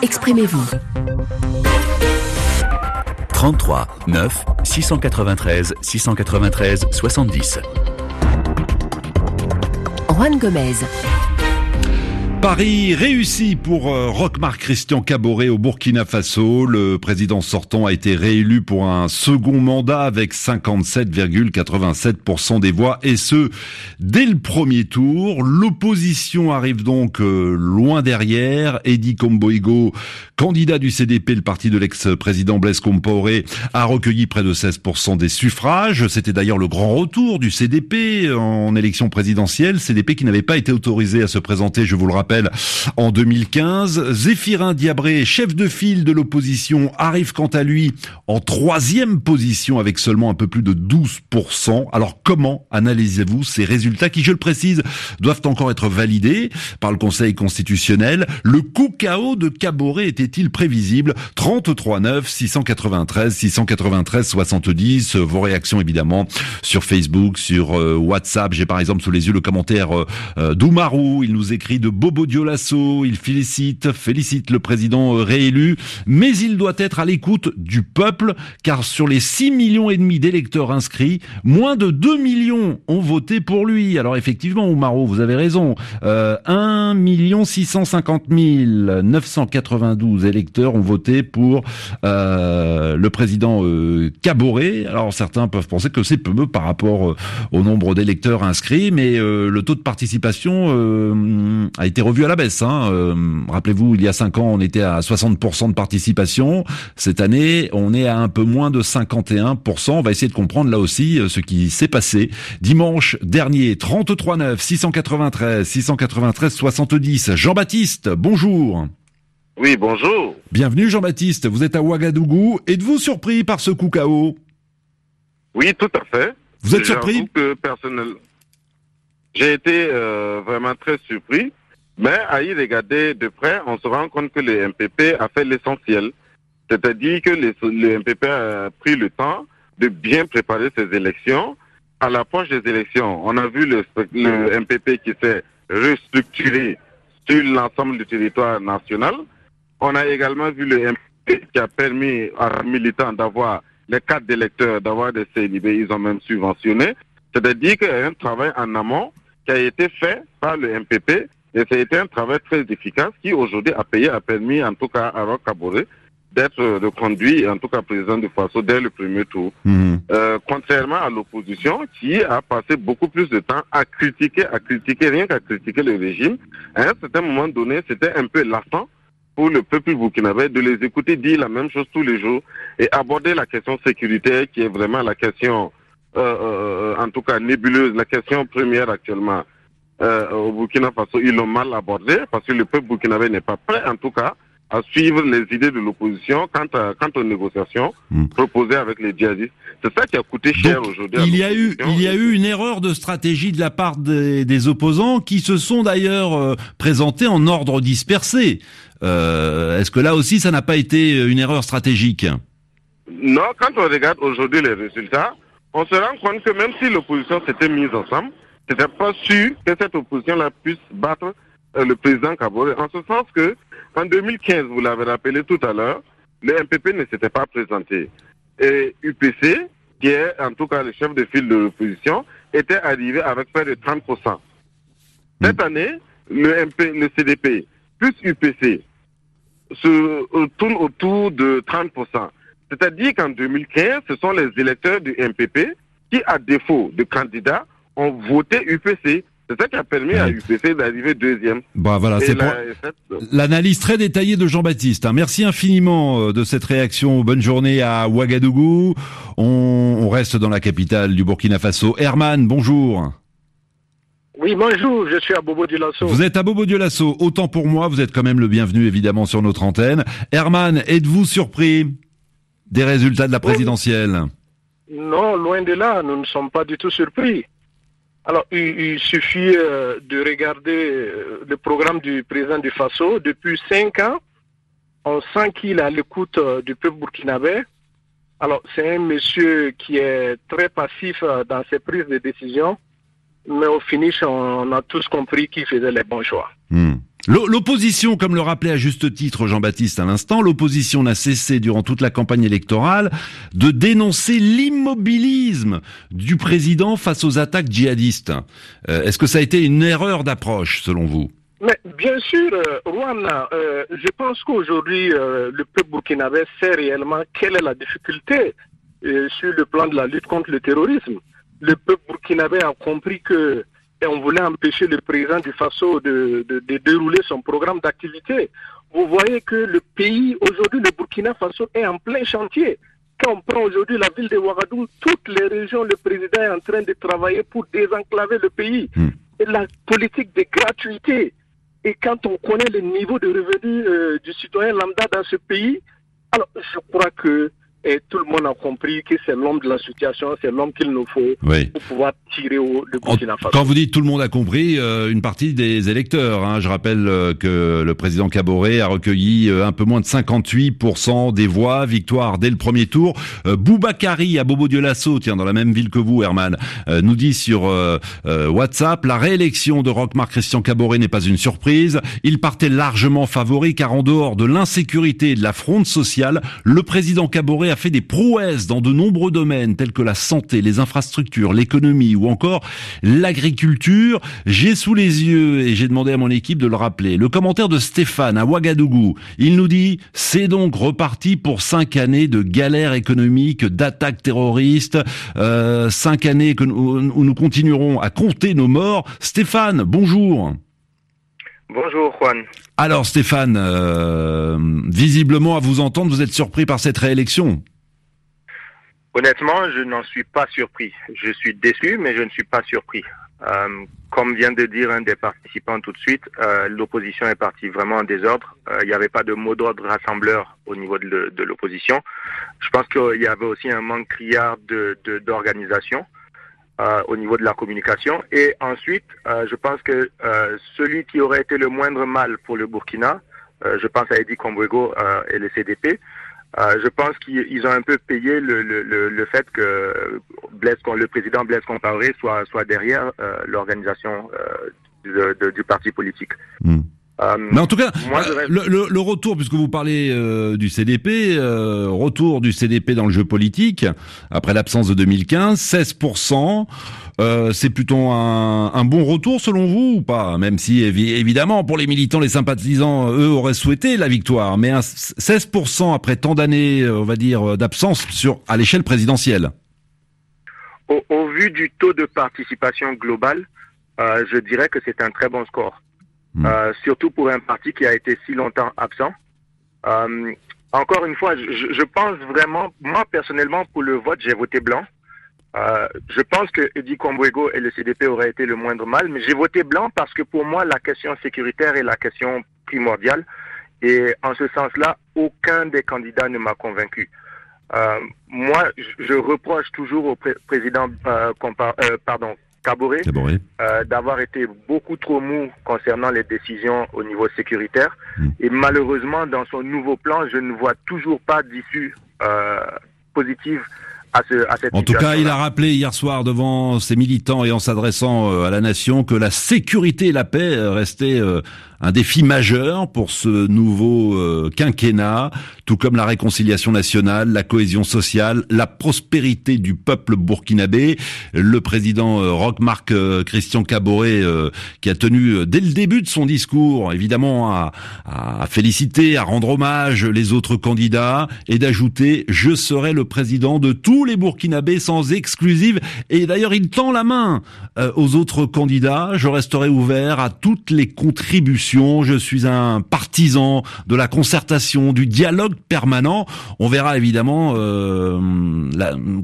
Exprimez-vous. 33 9 693 693 70. Juan Gomez. Paris réussi pour euh, Rochmar Christian Caboret au Burkina Faso. Le président sortant a été réélu pour un second mandat avec 57,87% des voix et ce, dès le premier tour. L'opposition arrive donc euh, loin derrière. Eddie Komboigo, candidat du CDP, le parti de l'ex-président Blaise Compaoré, a recueilli près de 16% des suffrages. C'était d'ailleurs le grand retour du CDP en élection présidentielle. CDP qui n'avait pas été autorisé à se présenter, je vous le rappelle en 2015. Zéphirin Diabré, chef de file de l'opposition, arrive quant à lui en troisième position avec seulement un peu plus de 12%. Alors comment analysez-vous ces résultats qui, je le précise, doivent encore être validés par le Conseil constitutionnel? Le coup KO de Caboret était-il prévisible? 33 9 693 693 70. Vos réactions évidemment sur Facebook, sur euh, WhatsApp. J'ai par exemple sous les yeux le commentaire euh, euh, d'Oumarou. Il nous écrit de Bobo Diolasso, il félicite, félicite le président euh, réélu, mais il doit être à l'écoute du peuple, car sur les 6 millions et demi d'électeurs inscrits, moins de 2 millions ont voté pour lui. Alors effectivement, Oumaro, vous avez raison, euh, 1 650 992 électeurs ont voté pour euh, le président euh, Caboret. Alors certains peuvent penser que c'est peu par rapport euh, au nombre d'électeurs inscrits, mais euh, le taux de participation a été revu à la baisse. Hein. Euh, rappelez-vous, il y a cinq ans, on était à 60% de participation. Cette année, on est à un peu moins de 51%. On va essayer de comprendre là aussi euh, ce qui s'est passé. Dimanche dernier, 33 9 693 693 70. Jean-Baptiste, bonjour. Oui, bonjour. Bienvenue Jean-Baptiste, vous êtes à Ouagadougou. Êtes-vous surpris par ce coup KO Oui, tout à fait. Vous êtes surpris? Que personnel... J'ai été euh, vraiment très surpris mais à y regarder de près, on se rend compte que le MPP a fait l'essentiel. C'est-à-dire que le, MPP a pris le temps de bien préparer ses élections. À l'approche des élections, on a vu le, MPP qui s'est restructuré sur l'ensemble du territoire national. On a également vu le MPP qui a permis à militants d'avoir les cartes d'électeurs, d'avoir des CNIB, ils ont même subventionné. C'est-à-dire qu'il y a un travail en amont qui a été fait par le MPP et ça a été un travail très efficace qui aujourd'hui a payé, a permis en tout cas à Roch d'être reconduit, en tout cas président de Faso dès le premier tour. Mhm. Euh, contrairement à l'opposition qui a passé beaucoup plus de temps à critiquer, à critiquer, rien qu'à critiquer le régime. À un certain moment donné, c'était un peu lassant pour le peuple burkinabé de les écouter dire la même chose tous les jours et aborder la question sécuritaire qui est vraiment la question, euh, euh, en tout cas nébuleuse, la question première actuellement euh, au Burkina Faso, ils l'ont mal abordé parce que le peuple burkinabé n'est pas prêt, en tout cas, à suivre les idées de l'opposition quant, à, quant aux négociations hmm. proposées avec les djihadistes. C'est ça qui a coûté cher aujourd'hui. Il y a eu, il y a eu une erreur de stratégie de la part des, des opposants qui se sont d'ailleurs euh, présentés en ordre dispersé. Euh, Est-ce que là aussi, ça n'a pas été une erreur stratégique? Non, quand on regarde aujourd'hui les résultats, on se rend compte que même si l'opposition s'était mise ensemble, n'était pas sûr que cette opposition-là puisse battre euh, le président Kabore. En ce sens que, en 2015, vous l'avez rappelé tout à l'heure, le MPP ne s'était pas présenté. Et UPC, qui est en tout cas le chef de file de l'opposition, était arrivé avec près de 30%. Cette année, le, MP, le CDP plus UPC se tourne autour de 30%. C'est-à-dire qu'en 2015, ce sont les électeurs du MPP qui, à défaut de candidats, ont voté UPC. C'est ça qui a permis à UPC d'arriver deuxième. Bah voilà, c'est l'analyse très détaillée de Jean-Baptiste. Hein. Merci infiniment euh, de cette réaction. Bonne journée à Ouagadougou. On, reste dans la capitale du Burkina Faso. Herman, bonjour. Oui, bonjour, je suis à Bobo Dioulasso. Vous êtes à Bobo Dioulasso. Autant pour moi, vous êtes quand même le bienvenu évidemment sur notre antenne. Herman, êtes-vous surpris des résultats de la présidentielle? Non, loin de là, nous ne sommes pas du tout surpris. Alors, il, suffit euh, de regarder euh, le programme du président du FASO. Depuis cinq ans, on sent qu'il à l'écoute euh, du peuple burkinabé. Alors, c'est un monsieur qui est très passif dans ses prises de décision, mais au finish, on a tous compris qu'il faisait les bons choix. Hmm. L'opposition, comme le rappelait à juste titre Jean-Baptiste à l'instant, l'opposition n'a cessé durant toute la campagne électorale de dénoncer l'immobilisme du président face aux attaques djihadistes. Euh, est-ce que ça a été une erreur d'approche selon vous? Mais bien sûr, euh, Rwanda, euh, je pense qu'aujourd'hui, le peuple burkinabé sait réellement quelle est la difficulté sur le plan de la lutte contre le terrorisme. Le peuple burkinabé a compris que et on voulait empêcher le président du Faso de, de, dérouler son programme d'activité. Vous voyez que le pays, aujourd'hui, le Burkina Faso est en plein chantier. Quand on prend aujourd'hui la ville de Ouagadougou, toutes les régions, le président est en train de travailler pour désenclaver le pays. Hmm. Et la politique de gratuité. Et quand on connaît le niveau de revenus euh, du citoyen lambda dans ce pays, alors je crois que et tout le monde a compris que c'est l'homme de la situation, c'est l'homme qu'il nous faut pour pouvoir tirer au, le Faso. Quand vous dites tout le monde a compris, euh, une partie des électeurs, hein, je rappelle euh, que le président Caboret a recueilli euh, un peu moins de 58% des voix, victoire dès le premier tour. Boubacari à Bobo Dioulasso, tiens, dans la même ville que vous, Herman, nous dit sur WhatsApp, la réélection de Rockmar Christian Caboret n'est pas une surprise. Il partait largement favori car en dehors de l'insécurité et de la fronde sociale, le président Caboret a fait des prouesses dans de nombreux domaines tels que la santé, les infrastructures, l'économie ou encore l'agriculture. J'ai sous les yeux, et j'ai demandé à mon équipe de le rappeler, le commentaire de Stéphane à Ouagadougou. Il nous dit, c'est donc reparti pour cinq années de galères économiques, d'attaques terroristes, euh, cinq années que nous, où nous continuerons à compter nos morts. Stéphane, bonjour. Bonjour Juan. Alors Stéphane, euh, visiblement à vous entendre, vous êtes surpris par cette réélection Honnêtement, je n'en suis pas surpris. Je suis déçu, mais je ne suis pas surpris. Euh, comme vient de dire un des participants tout de suite, euh, l'opposition est partie vraiment en désordre. Il n'y avait pas de mot d'ordre rassembleur au niveau de, l'opposition. Je pense qu'il y avait aussi un manque criard d'organisation. Euh, au niveau de la communication. Et ensuite, euh, je pense que euh, celui qui aurait été le moindre mal pour le Burkina, je pense à Eddie Kombwego et le CDP, je pense qu'ils ont un peu payé le, le, le, fait que Blaise, le président Blaise Compaoré soit, soit derrière l'organisation du parti politique. Hmm. Euh, Mais en tout cas, euh, le, retour, puisque vous parlez euh, du CDP, retour du CDP dans le jeu politique, après l'absence de 2015, 16%, c'est plutôt un, bon retour selon vous ou pas? Même si, évidemment, pour les militants, les sympathisants, eux, auraient souhaité la victoire. Mais 16% après tant d'années, on va dire, d'absence sur à l'échelle présidentielle. Au, au, vu du taux de participation global, je dirais que c'est un très bon score. Hmm. Euh, surtout pour un parti qui a été si longtemps absent. Euh, encore une fois, je, je, pense vraiment, moi personnellement, pour le vote, j'ai voté blanc. Euh, je pense que Eddie Combouego et le CDP auraient été le moindre mal, mais j'ai voté blanc parce que pour moi, la question sécuritaire est la question primordiale. Et en ce sens-là, aucun des candidats ne m'a convaincu. Euh, moi, je, reproche toujours au président euh, euh, pardon, Euh, d'avoir été beaucoup trop mou concernant les décisions au niveau sécuritaire. Hmm. Et malheureusement, dans son nouveau plan, je ne vois toujours pas d'issue euh, positive à, ce, à cette En tout cas, il a rappelé hier soir devant ses militants et en s'adressant euh, à la nation que la sécurité et la paix restaient un défi majeur pour ce nouveau euh, quinquennat, tout comme la réconciliation nationale, la cohésion sociale, la prospérité du peuple burkinabé. Le président euh, euh, Christian Caboret, qui a tenu dès le début de son discours, évidemment, à, à féliciter, à rendre hommage les autres candidats et d'ajouter « Je serai le président de tous les Burkinabés sans exclusive ». Et d'ailleurs, il tend la main aux autres candidats. Je resterai ouvert à toutes les contributions je suis un partisan de la concertation, du dialogue permanent. On verra évidemment euh,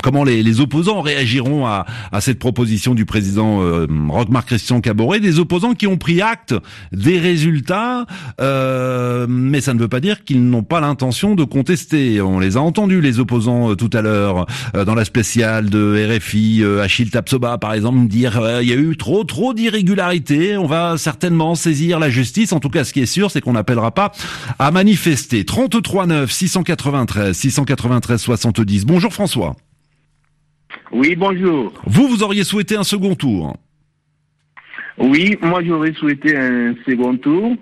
comment les, opposants réagiront à, cette proposition du président euh, Roch-Marc Christian Caboret, des opposants qui ont pris acte des résultats, euh, mais ça ne veut pas dire qu'ils n'ont pas l'intention de contester. On les a entendus, les opposants, euh, tout à l'heure, dans la spéciale de RFI, Achille Tapsoba, par exemple, dire il y a eu trop trop d'irrégularités, on va certainement saisir la justice en tout cas, ce qui est sûr, c'est qu'on n'appellera pas à manifester. 33 9 693 693 70. Bonjour François. Oui, bonjour. Vous, vous auriez souhaité un second tour Oui, moi j'aurais souhaité un second tour.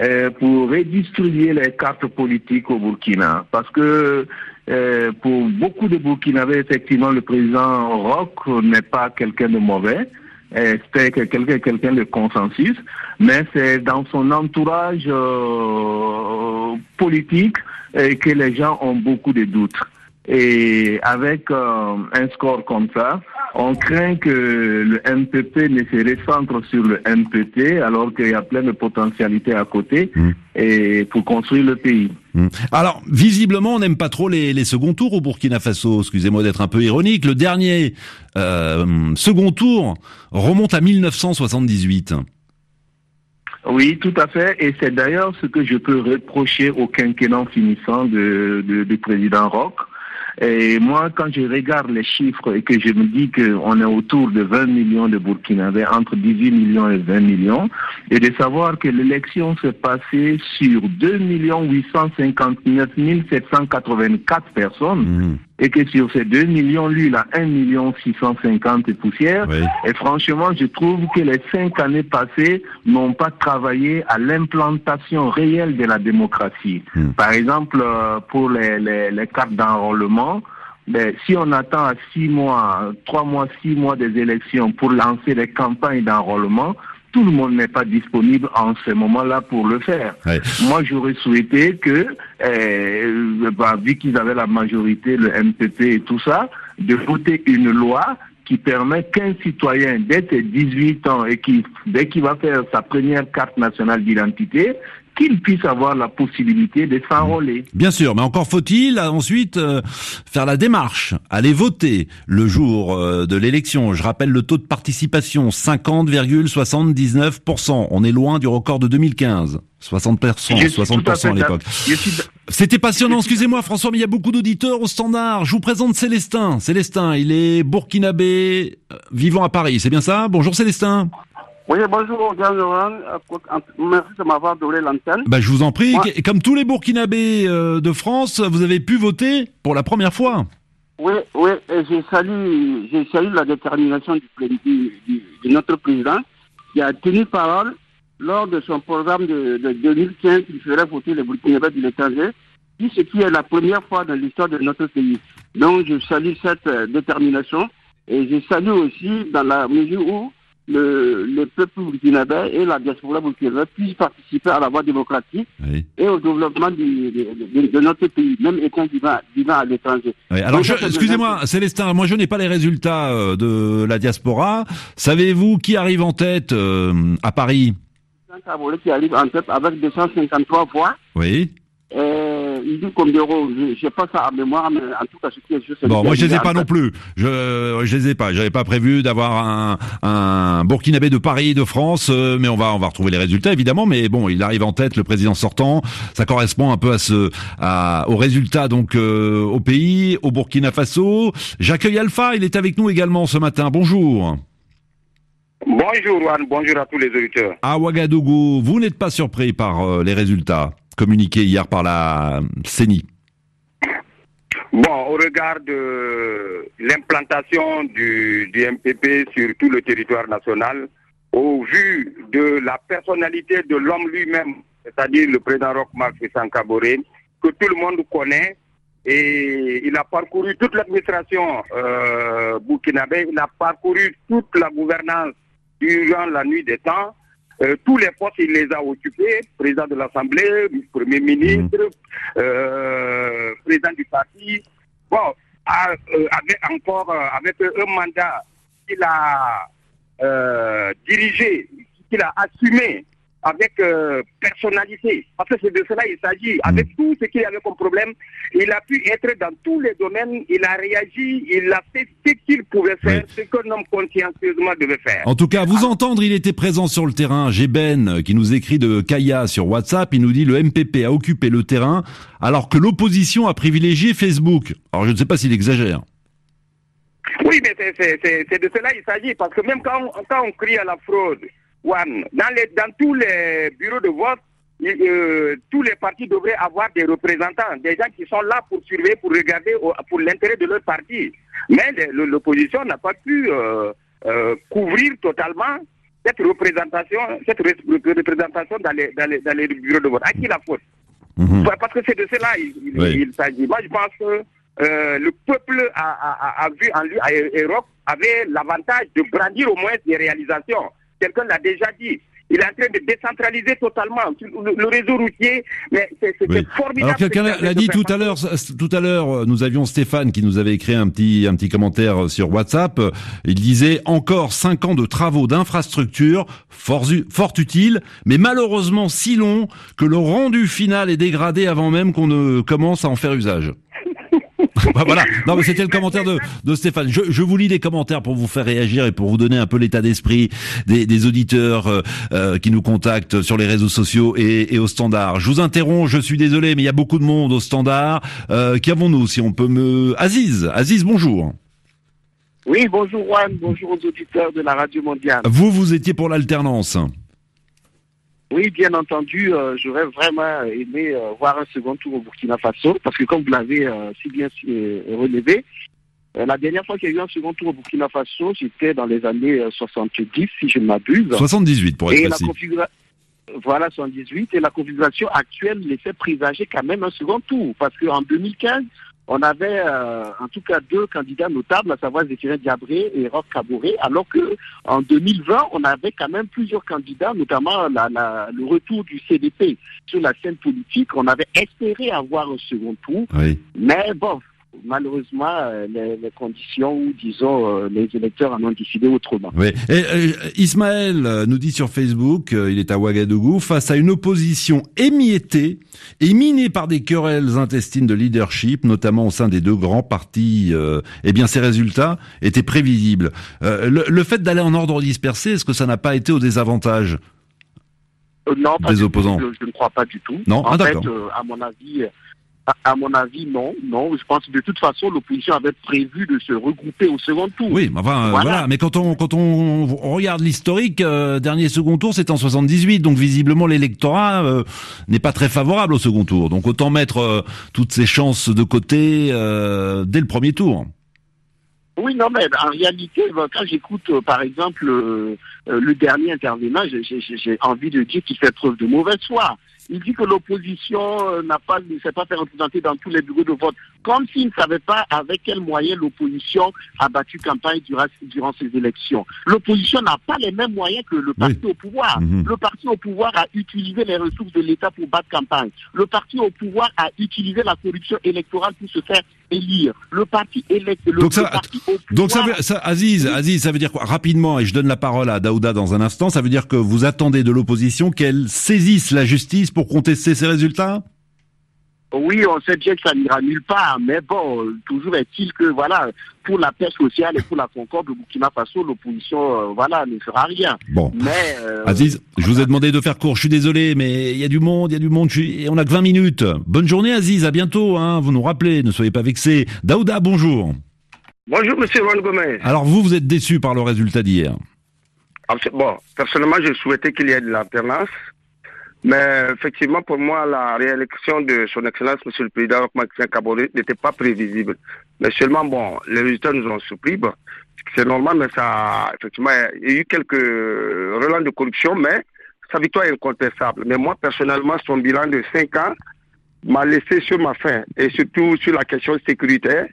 euh, pour redistribuer les cartes politiques au Burkina. Parce que euh, pour beaucoup de Burkinabés, effectivement, le président Roch n'est pas quelqu'un de mauvais. Euh, C'était quelqu'un quelqu'un de consensus, mais c'est dans son entourage euh, politique euh, que les gens ont beaucoup de doutes. Et avec un score comme ça, on craint que le MPP ne se recentre sur le MPT alors qu'il y a plein de potentialités à côté Mm. et pour construire le pays. Hmm. Alors, visiblement, on n'aime pas trop les, les seconds tours au Burkina Faso. Excusez-moi d'être un peu ironique. Le dernier euh, second tour remonte à 1978. Oui, tout à fait. Et c'est d'ailleurs ce que je peux reprocher au quinquennat finissant de, du président Roch. Et moi, quand je regarde les chiffres et que je me dis qu'on est autour de 20 millions de Burkinabés, entre 18 millions et 20 millions, et de savoir que l'élection s'est passée sur 2 859 784 personnes, Hmm. Et que sur ces 2 millions, lui, il a 1 million 650 poussières. Oui. Et franchement, je trouve que les cinq années passées n'ont pas travaillé à l'implantation réelle de la démocratie. Hmm. Par exemple, euh, pour les, les, les cartes d'enrôlement, ben, si on attend à six mois, trois mois, six mois des élections pour lancer les campagnes d'enrôlement, tout le monde n'est pas disponible en ce moment-là pour le faire. Ouais. Moi, j'aurais souhaité que, euh, bah, vu qu'ils avaient la majorité, le MPP et tout ça, de voter une loi qui permet qu'un citoyen dès ses 18 ans et qui, dès qu'il va faire sa première carte nationale d'identité, qu'il puisse avoir la possibilité de s'enrôler. Bien sûr, mais encore faut-il euh, ensuite euh, faire la démarche, aller voter le jour euh, de l'élection. Je rappelle le taux de participation, 50,79%. On est loin du record de 2015. 60%, Je suis tout à 60% fait à l'époque. C'était passionnant, excusez-moi François, mais il y a beaucoup d'auditeurs au standard. Je vous présente Célestin. Célestin, il est burkinabé, vivant à Paris, c'est bien ça? Bonjour Célestin. Oui, bonjour. Euh, Merci de m'avoir donné l'antenne. Bah, je vous en prie. Comme tous les burkinabés euh, de France, vous avez pu voter pour la première fois. Oui, oui, et je salue, je salue la détermination du, du- du- de notre président qui a tenu parole lors de son programme de, de 2015 qui ferait voter les Burkinabés de l'étranger, ce qui est la première fois dans l'histoire de notre pays. Donc, je salue cette euh, détermination et je salue aussi dans la mesure où le, le peuple burkinabé et la diaspora burkinabé puissent participer à la voie démocratique Oui. et au développement du- de, de- de notre pays, même étant vivant, vivant à l'étranger. Oui, alors, excusez-moi, Célestin, moi je n'ai pas les résultats euh, de la diaspora. Savez-vous qui arrive en tête euh, à Paris? Qui arrive en tête avec 253 voix. Oui. Euh, il dit comme d'euros, je n'ai pas ça à mémoire, mais en tout cas, ce qui est juste. Bon, moi je les ai pas non plus. plus. Je, je les ai pas. J'avais pas prévu d'avoir un, un Burkinabé de Paris, de France, euh, mais on va on va retrouver les résultats évidemment. Mais bon, il arrive en tête, le président sortant. Ça correspond un peu à ce à, aux résultats donc euh, au pays, au Burkina Faso. J'accueille Alpha. Il est avec nous également ce matin. Bonjour. Bonjour Juan, bonjour à tous les auditeurs. À Ouagadougou, vous n'êtes pas surpris par euh, les résultats? Communiqués hier par la CENI. Bon, au regard de l'implantation du, du MPP sur tout le territoire national, au vu de la personnalité de l'homme lui-même, c'est-à-dire le président Roch Marc Sankaboré, que tout le monde connaît, et il a parcouru toute l'administration euh, burkinabé, il a parcouru toute la gouvernance durant la nuit des temps. Euh, tous les postes, il les a occupés, président de l'Assemblée, premier ministre, euh, président du parti. Bon, a- euh, avec encore avec un mandat qu'il a dirigé, qu'il a assumé avec euh, personnalité, parce que c'est de cela il s'agit. Avec tout ce qu'il avait comme problème, il a pu être dans tous les domaines, il a réagi, il a fait ce qu'il pouvait faire, ce qu'un homme consciencieusement devait faire. En tout cas, vous entendre, il était présent sur le terrain. J'ai Ben euh, qui nous écrit de Kaya sur WhatsApp. Il nous dit le MPP a occupé le terrain alors que l'opposition a privilégié Facebook. Alors je ne sais pas s'il exagère. Oui, mais c'est- de cela il s'agit, parce que même quand on, quand on crie à la fraude, Juan, dans, les, dans tous les bureaux de vote, euh, tous les partis devraient avoir des représentants, des gens qui sont là pour surveiller, pour regarder au- pour l'intérêt de leur parti. Mais l'opposition n'a pas pu euh, euh, couvrir totalement cette représentation, cette représentation dans les, dans les, dans les bureaux de vote. À qui la faute? Mhm. Parce que c'est de cela il, il, Oui. il s'agit. Moi, je pense que le peuple a, a, a- a vu en lui, à Europe, avait l'avantage de brandir au moins des réalisations. Quelqu'un l'a déjà dit. Il est en train de décentraliser totalement le, le réseau routier. Mais c'est Oui. formidable. Alors quelqu'un l'a dit tout à l'heure. Tout à l'heure, euh, nous avions Stéphane qui nous avait écrit un petit un petit commentaire sur WhatsApp. Euh, Il disait encore cinq ans de travaux d'infrastructure fort, fort utiles, mais malheureusement si longs que le rendu final est dégradé avant même qu'on ne commence à en faire usage. Bah, voilà. Non, mais c'était le commentaire de, de Stéphane. Je, je vous lis les commentaires pour vous faire réagir et pour vous donner un peu l'état d'esprit des, des auditeurs euh, euh, qui nous contactent sur les réseaux sociaux et, et au standard. Je vous interromps, je suis désolé, mais il y a beaucoup de monde au standard. Euh, Qu'avons-nous, si on peut me... Aziz, Aziz, bonjour. Oui, bonjour Juan, bonjour aux auditeurs de la Radio Mondiale. Vous, vous étiez pour l'alternance. Oui, bien entendu, euh, j'aurais vraiment aimé euh, voir un second tour au Burkina Faso, parce que comme vous l'avez euh, si bien relevé, la dernière fois qu'il y a eu un second tour au Burkina Faso, c'était dans les années euh, 70, si je ne m'abuse. 78 pour être Et la configura- Voilà, 78. Et la configuration actuelle laissait présager quand même un second tour. Parce qu'en 2015, on avait euh, en tout cas deux candidats notables, à savoir Zéphirine Diabré et Roch Kaboré, alors que en 2020, on avait quand même plusieurs candidats, notamment la- la- le retour du CDP sur la scène politique. On avait espéré avoir un second tour, Oui. mais bon, malheureusement, euh, les, les conditions ou disons euh, les électeurs en ont décidé autrement. Oui. Et, euh, Ismaël nous dit sur Facebook, euh, il est à Ouagadougou, face à une opposition émiettée et minée par des querelles intestines de leadership, notamment au sein des deux grands partis, euh, eh bien ces résultats étaient prévisibles. Le, le fait d'aller en ordre dispersé, est-ce que ça n'a pas été au désavantage non, pas Des opposants. tout, je, je ne crois pas du tout. Non En Ah, fait, d'accord. euh, à mon avis, à, mon avis, non, non. Je pense que de toute façon, l'opposition avait prévu de se regrouper au second tour. Oui, mais enfin euh, voilà. Voilà. Mais quand on quand on regarde l'historique, euh, dernier second tour, c'est en 78, donc visiblement l'électorat euh, n'est pas très favorable au second tour. Donc autant mettre euh, toutes ses chances de côté dès le premier tour. Oui, non, mais en réalité, quand j'écoute, par exemple, le dernier intervenant, j'ai envie de dire qu'il fait preuve de mauvaise foi. Il dit que l'opposition euh, n'a pas, ne s'est pas fait représenter dans tous les bureaux de vote, comme s'il ne savait pas avec quels moyens l'opposition a battu campagne durant, durant ces élections. L'opposition n'a pas les mêmes moyens que le parti au pouvoir. Mhm. Le parti au pouvoir a utilisé les ressources de l'État pour battre campagne. Le parti au pouvoir a utilisé la corruption électorale pour se faire élire. Le parti élect, le, Donc ça- le parti au Donc ça, veut, ça Aziz, Aziz, ça veut dire quoi? Rapidement, et je donne la parole à Daouda dans un instant, ça veut dire que vous attendez de l'opposition qu'elle saisisse la justice pour contester ces résultats? Oui, on sait bien que ça n'ira nulle part, mais bon, toujours est-il que, voilà, pour la paix sociale et pour la concorde au Burkina Faso, l'opposition, euh, voilà, ne fera rien. Bon. Mais, euh, Aziz, je vous ai demandé de faire court, je suis désolé, mais il y a du monde, il y a du monde, je suis- et on a que 20 minutes. Bonne journée Aziz, à bientôt, hein, vous nous rappelez, ne soyez pas vexés. Daouda, bonjour. Bonjour, monsieur Juan Gomez. Alors vous, vous êtes déçu par le résultat d'hier? Ah, Bon, personnellement, je souhaitais qu'il y ait de l'alternance. Mais effectivement, pour moi, la réélection de son Excellence, Monsieur le Président Maxime Kabore, n'était pas prévisible. Mais seulement, bon, les résultats nous ont surpris. Bon, c'est normal, mais ça, effectivement, il y a eu quelques relents de corruption, mais sa victoire est incontestable. Mais moi, personnellement, son bilan de 5 ans m'a laissé sur ma faim, et surtout sur la question sécuritaire,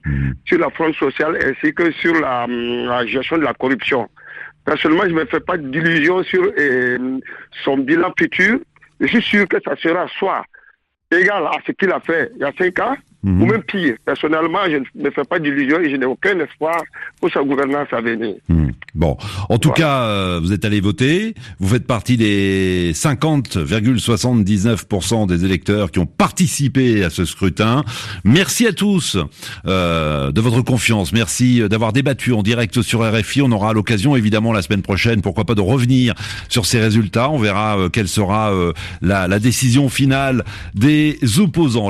sur la front sociale, ainsi que sur la, hum, la gestion de la corruption. Personnellement, je ne me fais pas d'illusions sur euh, son bilan futur. Je suis sûr que ça sera soit égal à ce qu'il a fait il y a cinq ans, Mhm. ou même pire. Personnellement, je ne me fais pas d'illusions et je n'ai aucun espoir pour sa gouvernance à venir. Hmm. Bon, en tout cas, euh, vous êtes allé voter. Vous faites partie des 50,79% des électeurs qui ont participé à ce scrutin. Merci à tous euh, de votre confiance. Merci euh, d'avoir débattu en direct sur RFI. On aura l'occasion, évidemment, la semaine prochaine, pourquoi pas, de revenir sur ces résultats. On verra euh, quelle sera la, la décision finale des opposants.